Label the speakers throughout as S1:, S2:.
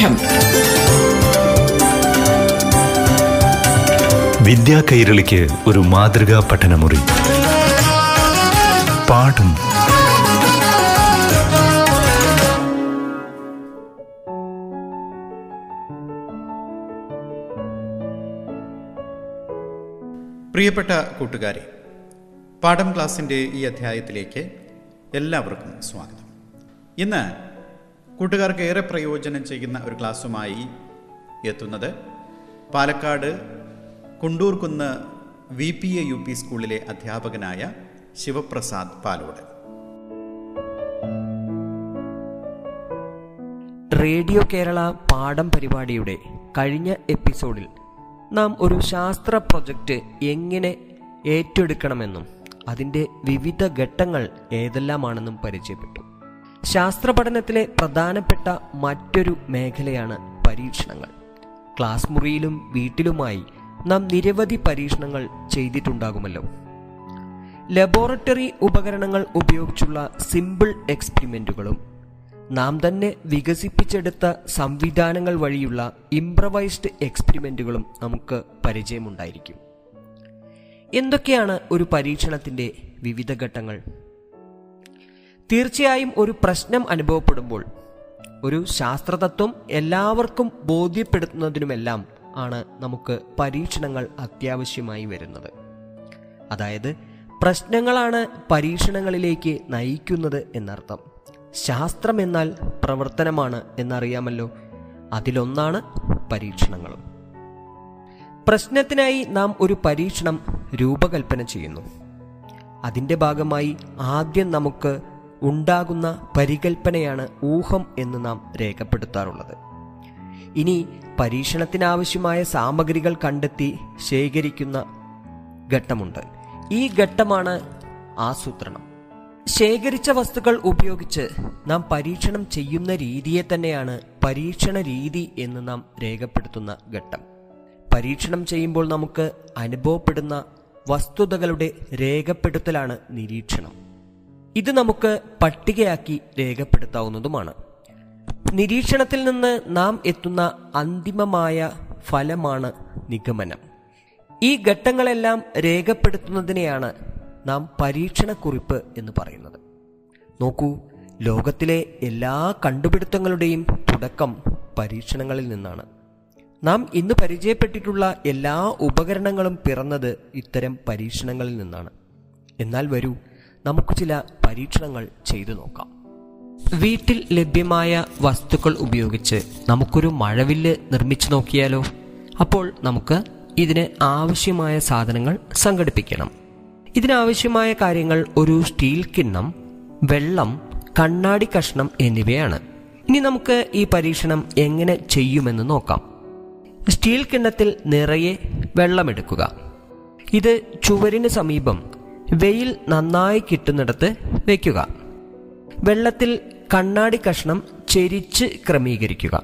S1: പാഠം
S2: വിദ്യാ കൈരളിക്ക് ഒരു മാതൃകാ പഠനമുറി. പാഠം.
S3: പ്രിയപ്പെട്ട കൂട്ടുകാരെ പാഠം ക്ലാസിന്റെ ഈ അധ്യായത്തിലേക്ക് എല്ലാവർക്കും സ്വാഗതം. ഇന്ന് കൂട്ടുകാർക്ക് ഏറെ പ്രയോജനം ചെയ്യുന്ന ഒരു ക്ലാസ്സുമായി എത്തുന്നത് Palakkad Kundurkunnu V P A U P സ്കൂളിലെ അധ്യാപകനായ ശിവപ്രസാദ് പാലോട്.
S4: റേഡിയോ കേരള പാഠം പരിപാടിയുടെ കഴിഞ്ഞ എപ്പിസോഡിൽ നാം ഒരു ശാസ്ത്ര പ്രൊജക്റ്റ് എങ്ങനെ ഏറ്റെടുക്കണമെന്നും അതിന്റെ വിവിധ ഘട്ടങ്ങൾ ഏതെല്ലാമാണെന്നും പരിചയപ്പെട്ടു. ശാസ്ത്ര പഠനത്തിലെ പ്രധാനപ്പെട്ട മറ്റൊരു മേഖലയാണ് പരീക്ഷണങ്ങൾ. ക്ലാസ് മുറിയിലും വീട്ടിലുമായി നാം നിരവധി പരീക്ഷണങ്ങൾ ചെയ്തിട്ടുണ്ടാകുമല്ലോ. ലബോറട്ടറി ഉപകരണങ്ങൾ ഉപയോഗിച്ചുള്ള സിമ്പിൾ എക്സ്പെരിമെന്റുകളും നാം തന്നെ വികസിപ്പിച്ചെടുത്ത സംവിധാനങ്ങൾ വഴിയുള്ള ഇംപ്രവൈസ്ഡ് എക്സ്പെരിമെന്റുകളും നമുക്ക് പരിചയമുണ്ടായിരിക്കും. എന്തൊക്കെയാണ് ഒരു പരീക്ഷണത്തിന്റെ വിവിധ ഘട്ടങ്ങൾ? തീർച്ചയായും ഒരു പ്രശ്നം അനുഭവപ്പെടുമ്പോൾ ഒരു ശാസ്ത്രതത്വം എല്ലാവർക്കും ബോധ്യപ്പെടുത്തുന്നതിനുമെല്ലാം ആണ് നമുക്ക് പരീക്ഷണങ്ങൾ അത്യാവശ്യമായി വരുന്നത്. അതായത് പ്രശ്നങ്ങളാണ് പരീക്ഷണങ്ങളിലേക്ക് നയിക്കുന്നത് എന്നർത്ഥം. ശാസ്ത്രം എന്നാൽ പ്രവർത്തനമാണ് എന്നറിയാമല്ലോ. അതിലൊന്നാണ് പരീക്ഷണങ്ങളും. പ്രശ്നത്തിനായി നാം ഒരു പരീക്ഷണം രൂപകൽപ്പന ചെയ്യുന്നു. അതിന്റെ ഭാഗമായി ആദ്യം നമുക്ക് ഉണ്ടാകുന്ന പരികൽപ്പനയാണ് ഊഹം എന്ന് നാം രേഖപ്പെടുത്താറുള്ളത്. ഇനി പരീക്ഷണത്തിനാവശ്യമായ സാമഗ്രികൾ കണ്ടെത്തി ശേഖരിക്കുന്ന ഘട്ടമുണ്ട്. ഈ ഘട്ടമാണ് ആസൂത്രണം. ശേഖരിച്ച വസ്തുക്കൾ ഉപയോഗിച്ച് നാം പരീക്ഷണം ചെയ്യുന്ന രീതിയെ തന്നെയാണ് പരീക്ഷണ രീതി എന്ന് നാം രേഖപ്പെടുത്തുന്ന ഘട്ടം. പരീക്ഷണം ചെയ്യുമ്പോൾ നമുക്ക് അനുഭവപ്പെടുന്ന വസ്തുതകളുടെ രേഖപ്പെടുത്തലാണ് നിരീക്ഷണം. ഇത് നമുക്ക് പട്ടികയാക്കി രേഖപ്പെടുത്താവുന്നതുമാണ്. നിരീക്ഷണത്തിൽ നിന്ന് നാം എത്തുന്ന അന്തിമമായ ഫലമാണ് നിഗമനം. ഈ ഘട്ടങ്ങളെല്ലാം രേഖപ്പെടുത്തുന്നതിനെയാണ് നാം പരീക്ഷണക്കുറിപ്പ് എന്ന് പറയുന്നത്. നോക്കൂ ലോകത്തിലെ എല്ലാ കണ്ടുപിടുത്തങ്ങളുടെയും തുടക്കം പരീക്ഷണങ്ങളിൽ നിന്നാണ്. നാം ഇന്ന് പരിചയപ്പെട്ടിട്ടുള്ള എല്ലാ ഉപകരണങ്ങളും പിറന്നത് ഇത്തരം പരീക്ഷണങ്ങളിൽ നിന്നാണ്. എന്നാൽ വരൂ നമുക്ക് ചില പരീക്ഷണങ്ങൾ ചെയ്തു നോക്കാം. വീട്ടിൽ ലഭ്യമായ വസ്തുക്കൾ ഉപയോഗിച്ച് നമുക്കൊരു മഴവില്ല് നിർമ്മിച്ചു നോക്കിയാലോ? അപ്പോൾ നമുക്ക് ഇതിന് ആവശ്യമായ സാധനങ്ങൾ സംഘടിപ്പിക്കണം. ഇതിനാവശ്യമായ കാര്യങ്ങൾ ഒരു സ്റ്റീൽ കിണ്ണം വെള്ളം കണ്ണാടി കഷ്ണം എന്നിവയാണ്. ഇനി നമുക്ക് ഈ പരീക്ഷണം എങ്ങനെ ചെയ്യുമെന്ന് നോക്കാം. സ്റ്റീൽ കിണ്ണത്തിൽ നിറയെ വെള്ളമെടുക്കുക. ഇത് ചുവരിന് സമീപം വെയിൽ നന്നായി കിട്ടുന്നിടത്ത് വയ്ക്കുക വെള്ളത്തിൽ കണ്ണാടി കഷ്ണം ചെരിച്ച് ക്രമീകരിക്കുക.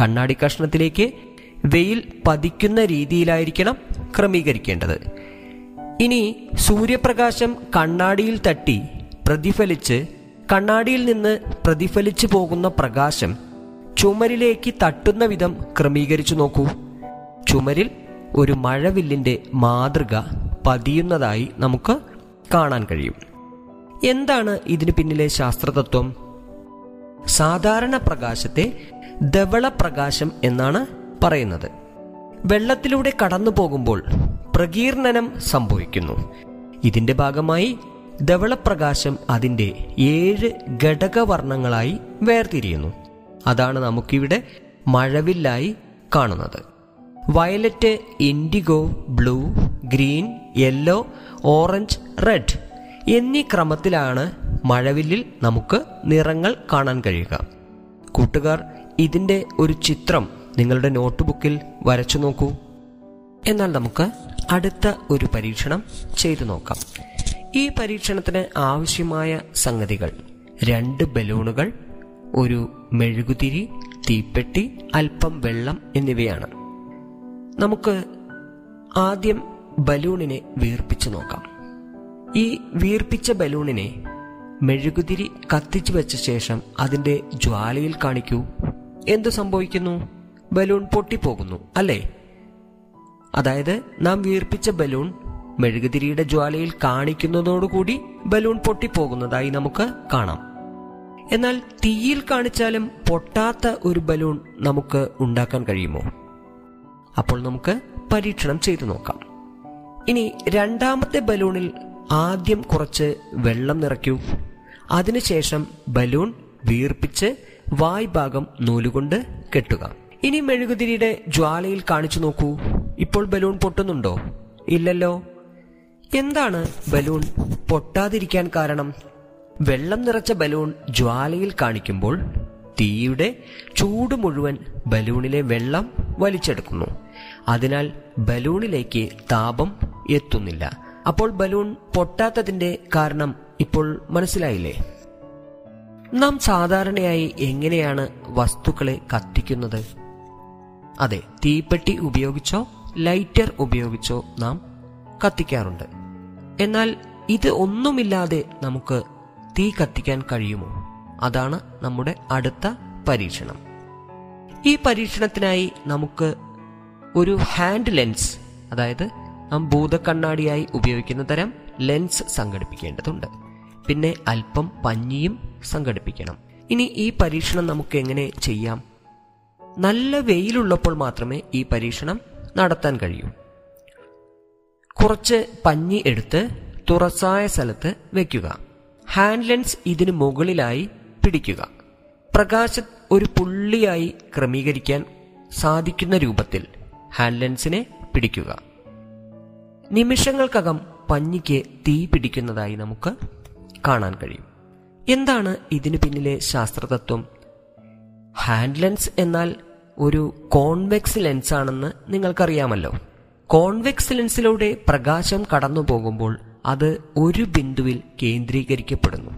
S4: കണ്ണാടി കഷ്ണത്തിലേക്ക് വെയിൽ പതിക്കുന്ന രീതിയിലായിരിക്കണം ക്രമീകരിക്കേണ്ടത്. ഇനി സൂര്യപ്രകാശം കണ്ണാടിയിൽ തട്ടി പ്രതിഫലിച്ച് കണ്ണാടിയിൽ നിന്ന് പ്രതിഫലിച്ചു പോകുന്ന പ്രകാശം ചുമരിലേക്ക് തട്ടുന്ന വിധം ക്രമീകരിച്ചു നോക്കൂ. ചുമരിൽ ഒരു മഴവില്ലിന്റെ മാതൃക പതിയുന്നതായി നമുക്ക് കാണാൻ കഴിയും. എന്താണ് ഇതിന് പിന്നിലെ ശാസ്ത്രതത്വം? സാധാരണ പ്രകാശത്തെ ധവള പ്രകാശം എന്നാണ് പറയുന്നത്. വെള്ളത്തിലൂടെ കടന്നു പോകുമ്പോൾ പ്രകീർണനം സംഭവിക്കുന്നു. ഇതിന്റെ ഭാഗമായി ധവളപ്രകാശം അതിന്റെ ഏഴ് ഘടകവർണങ്ങളായി വേർതിരിയുന്നു. അതാണ് നമുക്കിവിടെ മഴവില്ലായി കാണുന്നത്. Violet indigo blue green yellow orange red എന്നീ ക്രമത്തിലാണ് മഴവില്ലിൽ നമുക്ക് നിറങ്ങൾ കാണാൻ കഴിയുക. കൂട്ടുകാർ ഇതിന്റെ ഒരു ചിത്രം നിങ്ങളുടെ നോട്ട്ബുക്കിൽ വരച്ചു നോക്കൂ. എന്നാൽ നമുക്ക് അടുത്ത ഒരു പരീക്ഷണം ചെയ്തു നോക്കാം. ഈ പരീക്ഷണത്തിന് ആവശ്യമായ സംഗതികൾ. രണ്ട് ബലൂണുകൾ ഒരു മെഴുകുതിരി തീപ്പെട്ടി അല്പം വെള്ളം എന്നിവയാണ്. നമുക്ക് ആദ്യം ബലൂണിനെ വീർപ്പിച്ചു നോക്കാം. ഈ വീർപ്പിച്ച ബലൂണിനെ മെഴുകുതിരി കത്തിച്ചു വെച്ച ശേഷം അതിന്റെ ജ്വാലയിൽ കാണിക്കൂ. എന്തു സംഭവിക്കുന്നു? ബലൂൺ പൊട്ടിപ്പോകുന്നു അല്ലേ? അതായത് നാം വീർപ്പിച്ച ബലൂൺ മെഴുകുതിരിയുടെ ജ്വാലയിൽ കാണിക്കുന്നതോടുകൂടി ബലൂൺ പൊട്ടിപ്പോകുന്നതായി നമുക്ക് കാണാം. എന്നാൽ തീയിൽ കാണിച്ചാലും പൊട്ടാത്ത ഒരു ബലൂൺ നമുക്ക് ഉണ്ടാക്കാൻ കഴിയുമോ? അപ്പോൾ നമുക്ക് പരീക്ഷണം ചെയ്തു നോക്കാം. ഇനി രണ്ടാമത്തെ ബലൂണിൽ ആദ്യം കുറച്ച് വെള്ളം നിറയ്ക്കൂ. അതിനുശേഷം ബലൂൺ വീർപ്പിച്ച് വായ്ഭാഗം നൂലുകൊണ്ട് കെട്ടുക. ഇനി മെഴുകുതിരിയുടെ ജ്വാലയിൽ കാണിച്ചു നോക്കൂ. ഇപ്പോൾ ബലൂൺ പൊട്ടുന്നുണ്ടോ? ഇല്ലല്ലോ. എന്താണ് ബലൂൺ പൊട്ടാതിരിക്കാൻ കാരണം? വെള്ളം നിറച്ച ബലൂൺ ജ്വാലയിൽ കാണിക്കുമ്പോൾ തീയുടെ ചൂട് മുഴുവൻ ബലൂണിലെ വെള്ളം വലിച്ചെടുക്കുന്നു. അതിനാൽ ബലൂണിലേക്ക് താപം എത്തുന്നില്ല. അപ്പോൾ ബലൂൺ പൊട്ടാത്തതിന്റെ കാരണം ഇപ്പോൾ മനസ്സിലായില്ലേ? നാം സാധാരണയായി എങ്ങനെയാണ് വസ്തുക്കളെ കത്തിക്കുന്നത്? അതെ തീപ്പെട്ടി ഉപയോഗിച്ചോ ലൈറ്റർ ഉപയോഗിച്ചോ നാം കത്തിക്കാറുണ്ട്. എന്നാൽ ഇത് ഒന്നുമില്ലാതെ നമുക്ക് തീ കത്തിക്കാൻ കഴിയുമോ? അതാണ് നമ്മുടെ അടുത്ത പരീക്ഷണം. ഈ പരീക്ഷണത്തിനായി നമുക്ക് ഒരു ഹാൻഡ് ലെൻസ് അതായത് നാം ഭൂതക്കണ്ണാടിയായി ഉപയോഗിക്കുന്ന തരം ലെൻസ് സംഘടിപ്പിക്കേണ്ടതുണ്ട്. പിന്നെ അല്പം പഞ്ഞിയും സംഘടിപ്പിക്കണം. ഇനി ഈ പരീക്ഷണം നമുക്ക് എങ്ങനെ ചെയ്യാം? നല്ല വെയിലുള്ളപ്പോൾ മാത്രമേ ഈ പരീക്ഷണം നടത്താൻ കഴിയൂ. കുറച്ച് പഞ്ഞി എടുത്ത് തുറസായ സ്ഥലത്ത് വെക്കുക. ഹാൻഡ് ലെൻസ് ഇതിന് മുകളിലായി പിടിക്കുക. പ്രകാശ ഒരു പുള്ളിയായി ക്രമീകരിക്കാൻ സാധിക്കുന്ന രൂപത്തിൽ ഹാൻഡ് ലെൻസിനെ പിടിക്കുക. നിമിഷങ്ങൾക്കകം പഞ്ഞിക്ക് തീ പിടിക്കുന്നതായി നമുക്ക് കാണാൻ കഴിയും. എന്താണ് ഇതിനു പിന്നിലെ ശാസ്ത്രതത്വം? ഹാൻഡ് ലെൻസ് എന്നാൽ ഒരു കോൺവെക്സ് ലെൻസ് ആണെന്ന് നിങ്ങൾക്കറിയാമല്ലോ. കോൺവെക്സ് ലെൻസിലൂടെ പ്രകാശം കടന്നു പോകുമ്പോൾ അത് ഒരു ബിന്ദുവിൽ കേന്ദ്രീകരിക്കപ്പെടുന്നു.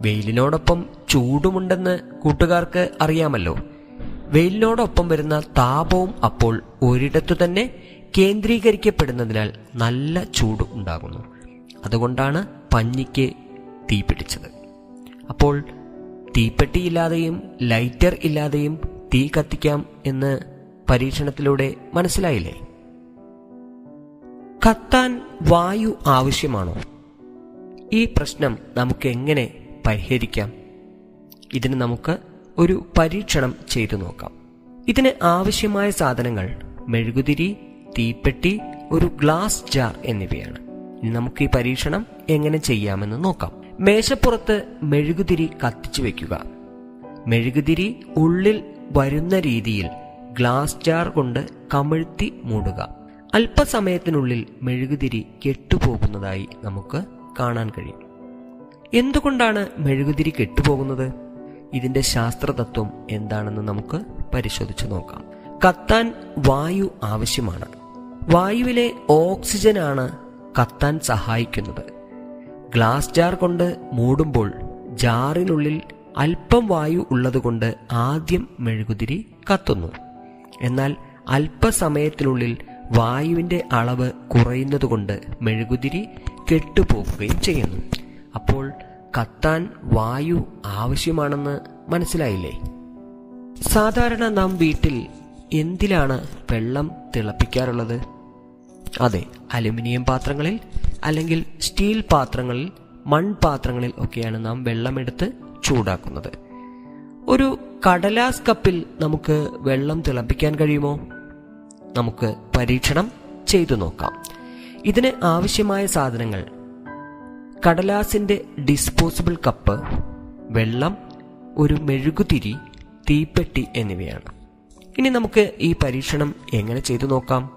S4: വെയിലിനോടൊപ്പം ചൂടുമുണ്ടെന്ന് കൂട്ടുകാർക്ക് അറിയാമല്ലോ. വെയിലിനോടൊപ്പം വരുന്ന താപവും അപ്പോൾ ഒരിടത്തു തന്നെ കേന്ദ്രീകരിക്കപ്പെടുന്നതിനാൽ നല്ല ചൂട് ഉണ്ടാകുന്നു. അതുകൊണ്ടാണ് പഞ്ഞിക്ക് തീ പിടിച്ചത്. അപ്പോൾ തീപ്പെട്ടിയില്ലാതെയും ലൈറ്റർ ഇല്ലാതെയും തീ കത്തിക്കാം എന്ന് പരീക്ഷണത്തിലൂടെ മനസ്സിലായില്ലേ? കത്താൻ വായു ആവശ്യമാണോ? ഈ പ്രശ്നം നമുക്ക് എങ്ങനെ പരിഹരിക്കാം? ഇതിന് നമുക്ക് ഒരു പരീക്ഷണം ചെയ്തു നോക്കാം. ഇതിന് ആവശ്യമായ സാധനങ്ങൾ മെഴുകുതിരി തീപ്പെട്ടി ഒരു ഗ്ലാസ് ജാർ എന്നിവയാണ്. നമുക്ക് ഈ പരീക്ഷണം എങ്ങനെ ചെയ്യാമെന്ന് നോക്കാം. മേശപ്പുറത്ത് മെഴുകുതിരി കത്തിച്ചു വെക്കുക. മെഴുകുതിരി ഉള്ളിൽ വരുന്ന രീതിയിൽ ഗ്ലാസ് ജാർ കൊണ്ട് കമിഴ്ത്തി മൂടുക. അല്പസമയത്തിനുള്ളിൽ മെഴുകുതിരി കെട്ടുപോകുന്നതായി നമുക്ക് കാണാൻ കഴിയും. എന്തുകൊണ്ടാണ് മെഴുകുതിരി കെട്ടുപോകുന്നത്? ഇതിന്റെ ശാസ്ത്രതത്വം എന്താണെന്ന് നമുക്ക് പരിശോധിച്ചു നോക്കാം. കത്താൻ വായു ആവശ്യമാണ്. വായുവിലെ ഓക്സിജനാണ് കത്താൻ സഹായിക്കുന്നത്. ഗ്ലാസ് ജാർ കൊണ്ട് മൂടുമ്പോൾ ജാറിനുള്ളിൽ അല്പം വായു ഉള്ളതുകൊണ്ട് ആദ്യം മെഴുകുതിരി കത്തുന്നു. എന്നാൽ അല്പസമയത്തിനുള്ളിൽ വായുവിന്റെ അളവ് കുറയുന്നതുകൊണ്ട് മെഴുകുതിരി കെട്ടുപോകുകയും ചെയ്യുന്നു. അപ്പോൾ കത്താൻ വായു ആവശ്യമാണെന്ന് മനസ്സിലായില്ലേ? സാധാരണ നാം വീട്ടിൽ എന്തിലാണ് വെള്ളം തിളപ്പിക്കാറുള്ളത്? അതെ അലുമിനിയം പാത്രങ്ങളിൽ അല്ലെങ്കിൽ സ്റ്റീൽ പാത്രങ്ങളിൽ മൺപാത്രങ്ങളിൽ ഒക്കെയാണ് നാം വെള്ളമെടുത്ത് ചൂടാക്കുന്നത്. ഒരു കടലാസ് കപ്പിൽ നമുക്ക് വെള്ളം തിളപ്പിക്കാൻ കഴിയുമോ? നമുക്ക് പരീക്ഷണം ചെയ്തു നോക്കാം. ഇതിന് ആവശ്യമായ സാധനങ്ങൾ കടലാസിന്റെ ഡിസ്പോസിബിൾ കപ്പ് വെള്ളം ഒരു മെഴുകുതിരി തീപ്പെട്ടി എന്നിവയാണ്. ഇനി നമുക്ക് ഈ പരീക്ഷണം എങ്ങനെ ചെയ്തു നോക്കാം?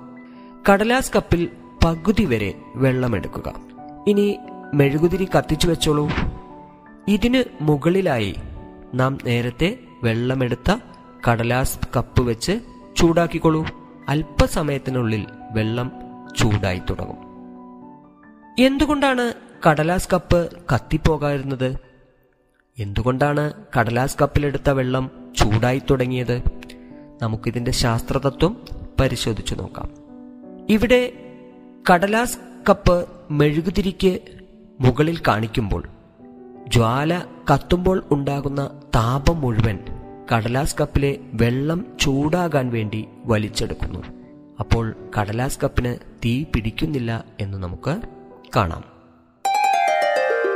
S4: കടലാസ് കപ്പിൽ പകുതി വരെ വെള്ളമെടുക്കുക ഇനി മെഴുകുതിരി കത്തിച്ചു വെച്ചോളൂ. ഇതിന് മുകളിലായി നാം നേരത്തെ വെള്ളമെടുത്ത കടലാസ് കപ്പ് വെച്ച് ചൂടാക്കിക്കൊള്ളൂ അല്പസമയത്തിനുള്ളിൽ വെള്ളം ചൂടായി തുടങ്ങും. എന്തുകൊണ്ടാണ് കടലാസ് കപ്പ് കത്തിപ്പോകാതിരുന്നത്? എന്തുകൊണ്ടാണ് കടലാസ് കപ്പിലെടുത്ത വെള്ളം ചൂടായി തുടങ്ങിയത്? നമുക്കിതിന്റെ ശാസ്ത്രതത്വം പരിശോധിച്ചു നോക്കാം. ഇവിടെ കടലാസ് കപ്പ് മെഴുകുതിരിക്ക് മുകളിൽ കാണിക്കുമ്പോൾ ജ്വാല കത്തുമ്പോൾ ഉണ്ടാകുന്ന താപം മുഴുവൻ കടലാസ് കപ്പിലെ വെള്ളം ചൂടാകാൻ വേണ്ടി വലിച്ചെടുക്കുന്നു. അപ്പോൾ കടലാസ് കപ്പിന് തീ പിടിക്കുന്നില്ല എന്ന് നമുക്ക് കാണാം.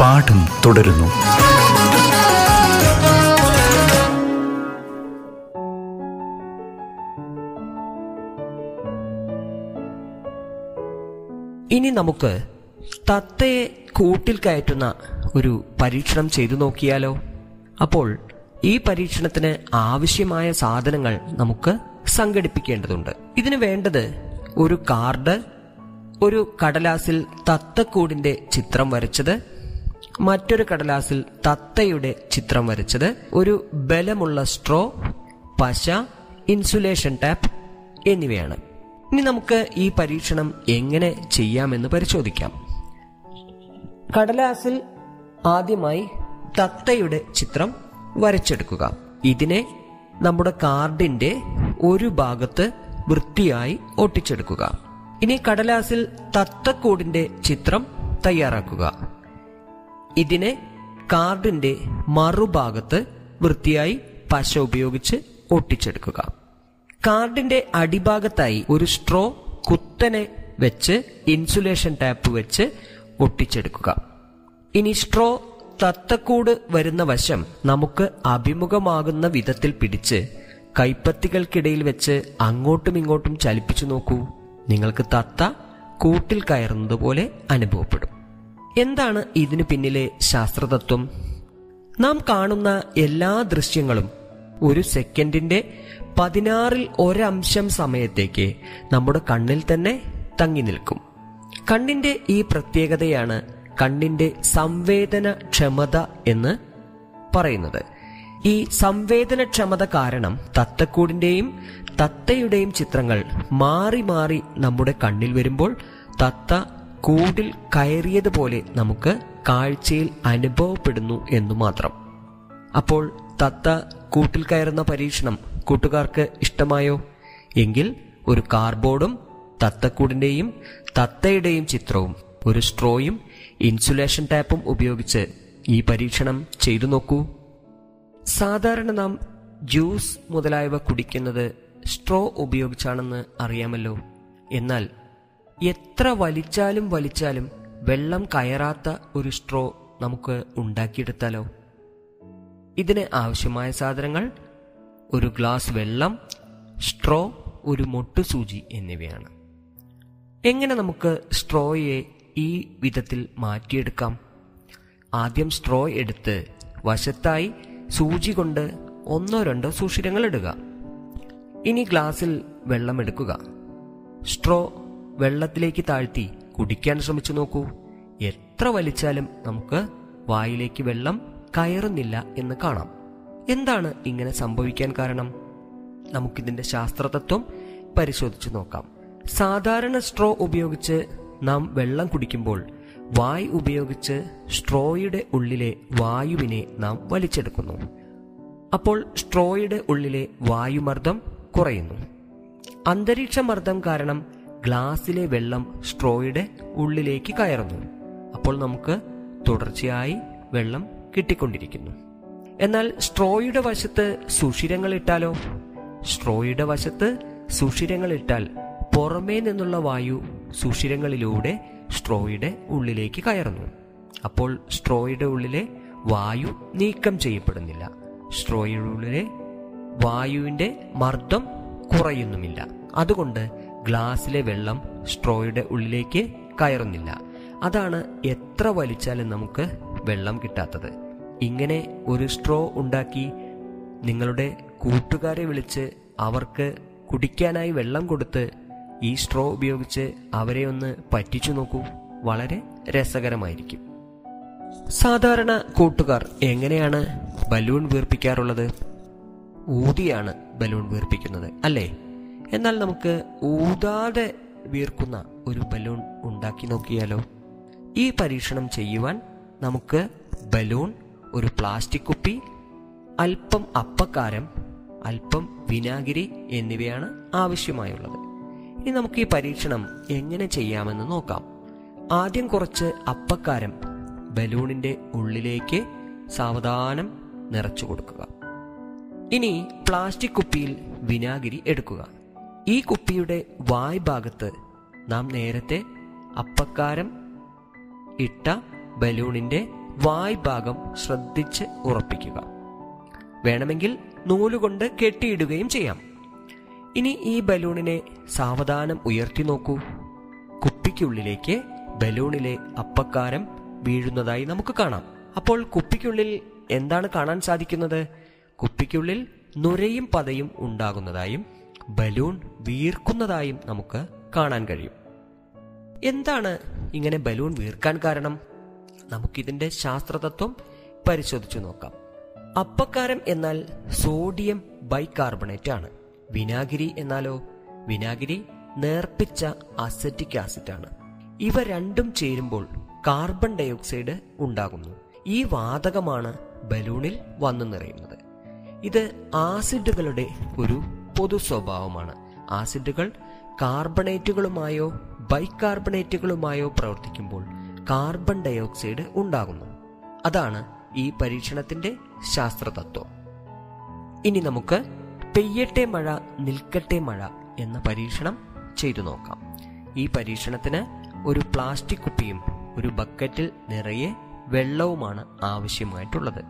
S2: പാഠം തുടരുന്നു.
S4: ഇനി നമുക്ക് തത്തയെ കൂട്ടിൽ കയറ്റുന്ന ഒരു പരീക്ഷണം ചെയ്തു നോക്കിയാലോ? അപ്പോൾ ഈ പരീക്ഷണത്തിന് ആവശ്യമായ സാധനങ്ങൾ നമുക്ക് സംഘടിപ്പിക്കേണ്ടതുണ്ട്. ഇതിന് വേണ്ടത് ഒരു കാർഡ് ഒരു കടലാസിൽ തത്തക്കൂടിന്റെ ചിത്രം വരച്ചത് മറ്റൊരു കടലാസിൽ തത്തയുടെ ചിത്രം വരച്ചത്. ഒരു ബലമുള്ള സ്ട്രോ പശ ഇൻസുലേഷൻ ടാപ്പ് എന്നിവയാണ്. ഇനി നമുക്ക് ഈ പരീക്ഷണം എങ്ങനെ ചെയ്യാമെന്ന് പരിശോധിക്കാം. കടലാസിൽ ആദ്യമായി തത്തയുടെ ചിത്രം വരച്ചെടുക്കുക. ഇതിനെ നമ്മുടെ കാർഡിന്റെ ഒരു ഭാഗത്ത് വൃത്തിയായി ഒട്ടിച്ചെടുക്കുക. ഇനി കടലാസിൽ തത്തക്കൂടിന്റെ ചിത്രം തയ്യാറാക്കുക. ഇതിനെ കാർഡിന്റെ മറുഭാഗത്ത് വൃത്തിയായി പശ ഉപയോഗിച്ച് ഒട്ടിച്ചെടുക്കുക. കാർഡിന്റെ അടിഭാഗത്തായി ഒരു സ്ട്രോ കുത്തനെ വെച്ച് ഇൻസുലേഷൻ ടാപ്പ് വെച്ച് ഒട്ടിച്ചെടുക്കുക. ഇനി സ്ട്രോ തത്തക്കൂട് വരുന്ന വശം നമുക്ക് അഭിമുഖമാകുന്ന വിധത്തിൽ പിടിച്ച് കൈപ്പത്തികൾക്കിടയിൽ വെച്ച് അങ്ങോട്ടും ഇങ്ങോട്ടും ചലിപ്പിച്ചു നോക്കൂ. നിങ്ങൾക്ക് തത്ത കൂട്ടിൽ കയറുന്നത് പോലെ അനുഭവപ്പെടും. എന്താണ് ഇതിനു പിന്നിലെ ശാസ്ത്രതത്വം? നാം കാണുന്ന എല്ലാ ദൃശ്യങ്ങളും ഒരു സെക്കൻഡിന്റെ പതിനാറിൽ ഒരംശം സമയത്തേക്ക് നമ്മുടെ കണ്ണിൽ തന്നെ തങ്ങി നിൽക്കും. കണ്ണിന്റെ ഈ പ്രത്യേകതയാണ് കണ്ണിന്റെ സംവേദന ക്ഷമത എന്ന് പറയുന്നത്. ഈ സംവേദനക്ഷമത കാരണം തത്തക്കൂടിന്റെയും തത്തയുടെയും ചിത്രങ്ങൾ മാറി മാറി നമ്മുടെ കണ്ണിൽ വരുമ്പോൾ തത്ത കൂടിൽ കയറിയതുപോലെ നമുക്ക് കാഴ്ചയിൽ അനുഭവപ്പെടുന്നു എന്നു മാത്രം. അപ്പോൾ തത്ത കൂട്ടിൽ കയറുന്ന പരീക്ഷണം കൂട്ടുകാർക്ക് ഇഷ്ടമായോ? എങ്കിൽ ഒരു കാർബോർഡും തത്തക്കൂടിന്റെയും തത്തയുടെയും ചിത്രവും ഒരു സ്ട്രോയും ഇൻസുലേഷൻ ടാപ്പും ഉപയോഗിച്ച് ഈ പരീക്ഷണം ചെയ്തു നോക്കൂ. സാധാരണ നാം ജ്യൂസ് മുതലായവ കുടിക്കുന്നത് സ്ട്രോ ഉപയോഗിച്ചാണെന്ന് അറിയാമല്ലോ. എന്നാൽ എത്ര വലിച്ചാലും വലിച്ചാലും വെള്ളം കയറാത്ത ഒരു സ്ട്രോ നമുക്ക് ഉണ്ടാക്കിയെടുത്താലോ? ഇതിന് ആവശ്യമായ സാധനങ്ങൾ ഒരു ഗ്ലാസ് വെള്ളം സ്ട്രോ ഒരു മൊട്ടു സൂചി എന്നിവയാണ്. എങ്ങനെ നമുക്ക് സ്ട്രോയെ ഈ വിധത്തിൽ മാറ്റിയെടുക്കാം? ആദ്യം സ്ട്രോ എടുത്ത് വശത്തായി സൂചി കൊണ്ട് ഒന്നോ രണ്ടോ സുഷിരങ്ങൾ ഇടുക. ഇനി ഗ്ലാസ്സിൽ വെള്ളം എടുക്കുക. സ്ട്രോ വെള്ളത്തിലേക്ക് താഴ്ത്തി കുടിക്കാൻ ശ്രമിച്ചു നോക്കൂ. എത്ര വലിച്ചാലും നമുക്ക് വായിലേക്ക് വെള്ളം കയറുന്നില്ല എന്ന് കാണാം. എന്താണ് ഇങ്ങനെ സംഭവിക്കാൻ കാരണം? നമുക്കിതിന്റെ ശാസ്ത്രതത്വം പരിശോധിച്ചു നോക്കാം. സാധാരണ സ്ട്രോ ഉപയോഗിച്ച് നാം വെള്ളം കുടിക്കുമ്പോൾ വായ് ഉപയോഗിച്ച് സ്ട്രോയുടെ ഉള്ളിലെ വായുവിനെ നാം വലിച്ചെടുക്കുന്നു. അപ്പോൾ സ്ട്രോയുടെ ഉള്ളിലെ വായുമർദ്ദം കുറയുന്നു. അന്തരീക്ഷ മർദ്ദം കാരണം ഗ്ലാസ്സിലെ വെള്ളം സ്ട്രോയുടെ ഉള്ളിലേക്ക് കയറുന്നു. അപ്പോൾ നമുക്ക് തുടർച്ചയായി വെള്ളം കിട്ടിക്കൊണ്ടിരിക്കുന്നു. എന്നാൽ സ്ട്രോയുടെ വശത്ത് സുഷിരങ്ങൾ ഇട്ടാലോ? സ്ട്രോയുടെ വശത്ത് സുഷിരങ്ങൾ ഇട്ടാൽ പുറമേ നിന്നുള്ള വായു സുഷിരങ്ങളിലൂടെ സ്ട്രോയുടെ ഉള്ളിലേക്ക് കയറുന്നു. അപ്പോൾ സ്ട്രോയുടെ ഉള്ളിലെ വായു നീക്കം ചെയ്യപ്പെടുന്നില്ല. സ്ട്രോയുടെ ഉള്ളിലെ വായുവിന്റെ മർദ്ദം കുറയുന്നുമില്ല. അതുകൊണ്ട് ഗ്ലാസ്സിലെ വെള്ളം സ്ട്രോയുടെ ഉള്ളിലേക്ക് കയറുന്നില്ല. അതാണ് എത്ര വലിച്ചാലും നമുക്ക് വെള്ളം കിട്ടാത്തത്. ഇങ്ങനെ ഒരു സ്ട്രോ ഉണ്ടാക്കി നിങ്ങളുടെ കൂട്ടുകാരെ വിളിച്ച് അവർക്ക് കുടിക്കാനായി വെള്ളം കൊടുത്ത് ഈ സ്ട്രോ ഉപയോഗിച്ച് അവരെ ഒന്ന് പറ്റിച്ചു നോക്കൂ. വളരെ രസകരമായിരിക്കും. സാധാരണ കൂട്ടുകാർ എങ്ങനെയാണ് ബലൂൺ വീർപ്പിക്കാറുള്ളത്? ഊതിയാണ് ബലൂൺ വീർപ്പിക്കുന്നത് അല്ലേ? എന്നാൽ നമുക്ക് ഊതാതെ വീർക്കുന്ന ഒരു ബലൂൺ ഉണ്ടാക്കി നോക്കിയാലോ? ഈ പരീക്ഷണം ചെയ്യുവാൻ നമുക്ക് ബലൂൺ ഒരു പ്ലാസ്റ്റിക് കുപ്പി അല്പം അപ്പക്കാരം അല്പം വിനാഗിരി എന്നിവയാണ് ആവശ്യമായുള്ളത്. ഇനി നമുക്ക് ഈ പരീക്ഷണം എങ്ങനെ ചെയ്യാമെന്ന് നോക്കാം. ആദ്യം കുറച്ച് അപ്പക്കാരം ബലൂണിന്റെ ഉള്ളിലേക്ക് സാവധാനം നിറച്ചു കൊടുക്കുക. ഇനി പ്ലാസ്റ്റിക് കുപ്പിയിൽ വിനാഗിരി എടുക്കുക. ഈ കുപ്പിയുടെ വായ് ഭാഗത്ത് നാം നേരത്തെ അപ്പക്കാരം ഇട്ട ബലൂണിന്റെ വായ് ഭാഗം ശ്രദ്ധിച്ച് ഉറപ്പിക്കുക. വേണമെങ്കിൽ നൂലുകൊണ്ട് കെട്ടിയിടുകയും ചെയ്യാം. ഇനി ഈ ബലൂണിനെ സാവധാനം ഉയർത്തി നോക്കൂ. കുപ്പിക്കുള്ളിലേക്ക് ബലൂണിലെ അപ്പക്കാരം വീഴുന്നതായി നമുക്ക് കാണാം. അപ്പോൾ കുപ്പിക്കുള്ളിൽ എന്താണ് കാണാൻ സാധിക്കുന്നത്? കുപ്പിക്കുള്ളിൽ നുരയും പതയും ഉണ്ടാകുന്നതായും ബലൂൺ വീർക്കുന്നതായും നമുക്ക് കാണാൻ കഴിയും. എന്താണ് ഇങ്ങനെ ബലൂൺ വീർക്കാൻ കാരണം? നമുക്കിതിന്റെ ശാസ്ത്രതത്വം പരിശോധിച്ചു നോക്കാം. അപ്പക്കാരം എന്നാൽ സോഡിയം ബൈകാർബണേറ്റ് ആണ് വിനാഗിരി എന്നാലോ? വിനാഗിരി നേർപ്പിച്ച അസറ്റിക് ആസിഡ് ആണ് ഇവ രണ്ടും ചേരുമ്പോൾ കാർബൺ ഡയോക്സൈഡ് ഉണ്ടാകുന്നു. ഈ വാതകമാണ് ബലൂണിൽ വന്നു നിറയുന്നത്. ഇത് ആസിഡുകളുടെ ഒരു പൊതു സ്വഭാവമാണ് ആസിഡുകൾ കാർബണേറ്റുകളുമായോ ബൈകാർബണേറ്റുകളുമായോ പ്രവർത്തിക്കുമ്പോൾ കാർബൺ ഡയോക്സൈഡ് ഉണ്ടാകുന്നു. അതാണ് ഈ പരീക്ഷണത്തിന്റെ ശാസ്ത്രതത്വം. ഇനി നമുക്ക് പെയ്യട്ടെ മഴ നിൽക്കട്ടെ മഴ എന്ന പരീക്ഷണം ചെയ്തു നോക്കാം. ഈ പരീക്ഷണത്തിന് ഒരു പ്ലാസ്റ്റിക് കുപ്പിയും ഒരു ബക്കറ്റിൽ നിറയെ വെള്ളവുമാണ് ആവശ്യമായിട്ടുള്ളത്.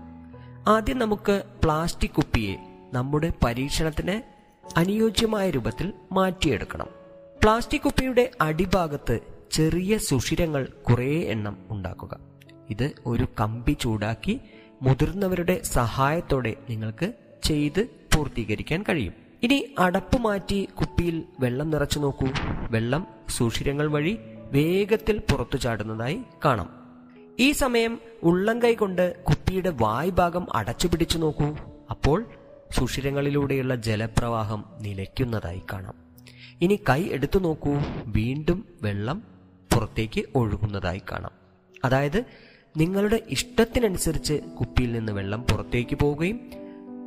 S4: ആദ്യം നമുക്ക് പ്ലാസ്റ്റിക് കുപ്പിയെ നമ്മുടെ പരീക്ഷണത്തിന് അനുയോജ്യമായ രൂപത്തിൽ മാറ്റിയെടുക്കണം. പ്ലാസ്റ്റിക് കുപ്പിയുടെ അടിഭാഗത്ത് ചെറിയ സുഷിരങ്ങൾ കുറേ എണ്ണം ഉണ്ടാക്കുക. ഇത് ഒരു കമ്പി ചൂടാക്കി മുതിർന്നവരുടെ സഹായത്തോടെ നിങ്ങൾക്ക് ചെയ്ത് പൂർത്തീകരിക്കാൻ കഴിയും. ഇനി അടപ്പ് മാറ്റി കുപ്പിയിൽ വെള്ളം നിറച്ചു നോക്കൂ. വെള്ളം സുഷിരങ്ങൾ വഴി വേഗത്തിൽ പുറത്തു ചാടുന്നതായി കാണാം. ഈ സമയം ഉള്ളംകൈ കൊണ്ട് കുപ്പിയുടെ വായ്ഭാഗം അടച്ചു പിടിച്ചു നോക്കൂ. അപ്പോൾ സുഷിരങ്ങളിലൂടെയുള്ള ജലപ്രവാഹം നിലയ്ക്കുന്നതായി കാണാം. ഇനി കൈ എടുത്തു നോക്കൂ. വീണ്ടും വെള്ളം പുറത്തേക്ക് ഒഴുകുന്നതായി കാണാം. അതായത് നിങ്ങളുടെ ഇഷ്ടത്തിനനുസരിച്ച് കുപ്പിയിൽ നിന്ന് വെള്ളം പുറത്തേക്ക് പോവുകയും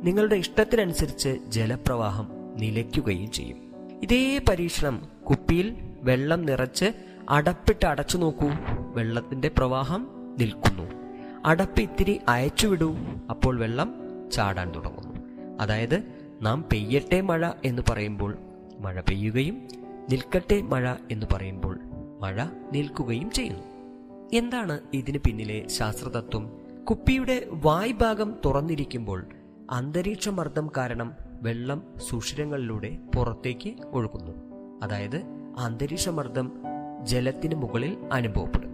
S4: നിങ്ങളുടെ ഇഷ്ടത്തിനനുസരിച്ച് ജലപ്രവാഹം നിലയ്ക്കുകയും ചെയ്യും. ഇതേ പരീക്ഷണം കുപ്പിയിൽ വെള്ളം നിറച്ച് അടപ്പിട്ട് അടച്ചു നോക്കൂ. വെള്ളത്തിന്റെ പ്രവാഹം നിൽക്കുന്നു. അടപ്പ് ഇത്തിരി അയച്ചുവിടൂ അപ്പോൾ വെള്ളം ചാടാൻ തുടങ്ങുന്നു അതായത് നാം പെയ്യട്ടെ മഴ എന്ന് പറയുമ്പോൾ മഴ പെയ്യുകയും നിൽക്കട്ടെ മഴ എന്ന് പറയുമ്പോൾ മഴ നിൽക്കുകയും ചെയ്യുന്നു. എന്താണ് ഇതിന് പിന്നിലെ ശാസ്ത്രതത്വം? കുപ്പിയുടെ വായ് ഭാഗം തുറന്നിരിക്കുമ്പോൾ അന്തരീക്ഷ മർദ്ദം കാരണം വെള്ളം സുഷിരങ്ങളിലൂടെ പുറത്തേക്ക് ഒഴുകുന്നു. അതായത് അന്തരീക്ഷ മർദ്ദം ജലത്തിന് മുകളിൽ അനുഭവപ്പെടും.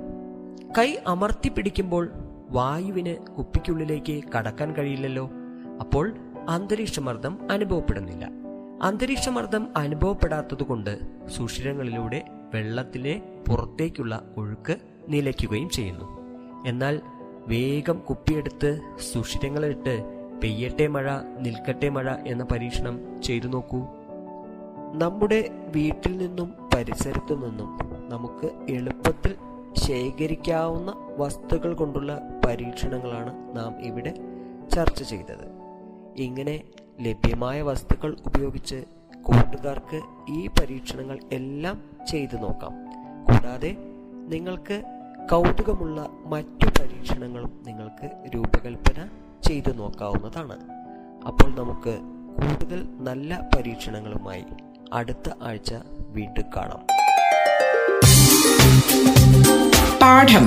S4: കൈ അമർത്തി പിടിക്കുമ്പോൾ വായുവിന് കുപ്പിക്കുള്ളിലേക്ക് കടക്കാൻ കഴിയില്ലല്ലോ. അപ്പോൾ അന്തരീക്ഷമർദ്ദം അനുഭവപ്പെടുന്നില്ല. അന്തരീക്ഷമർദ്ദം അനുഭവപ്പെടാത്തതുകൊണ്ട് സുഷിരങ്ങളിലൂടെ വെള്ളത്തിലെ പുറത്തേക്കുള്ള ഒഴുക്ക് നിലയ്ക്കുകയും ചെയ്യുന്നു. എന്നാൽ വേഗം കുപ്പിയെടുത്ത് സുഷിരങ്ങളിട്ട് പെയ്യട്ടെ മഴ നിൽക്കട്ടെ മഴ എന്ന പരീക്ഷണം ചെയ്തു നോക്കൂ. നമ്മുടെ വീട്ടിൽ നിന്നും പരിസരത്തു നിന്നും നമുക്ക് എളുപ്പത്തിൽ ശേഖരിക്കാവുന്ന വസ്തുക്കൾ കൊണ്ടുള്ള പരീക്ഷണങ്ങളാണ് നാം ഇവിടെ ചർച്ച ചെയ്തത്. ഇങ്ങനെ ലഭ്യമായ വസ്തുക്കൾ ഉപയോഗിച്ച് കൂട്ടുകാർക്ക് ഈ പരീക്ഷണങ്ങൾ എല്ലാം ചെയ്തു നോക്കാം. കൂടാതെ നിങ്ങൾക്ക് കൗതുകമുള്ള മറ്റു പരീക്ഷണങ്ങളും നിങ്ങൾക്ക് രൂപകൽപ്പന ചെയ്തു നോക്കാവുന്നതാണ്. അപ്പോൾ നമുക്ക് കൂടുതൽ നല്ല പരീക്ഷണങ്ങളുമായി അടുത്ത ആഴ്ച വീണ്ടും കാണാം.
S1: പാഠം.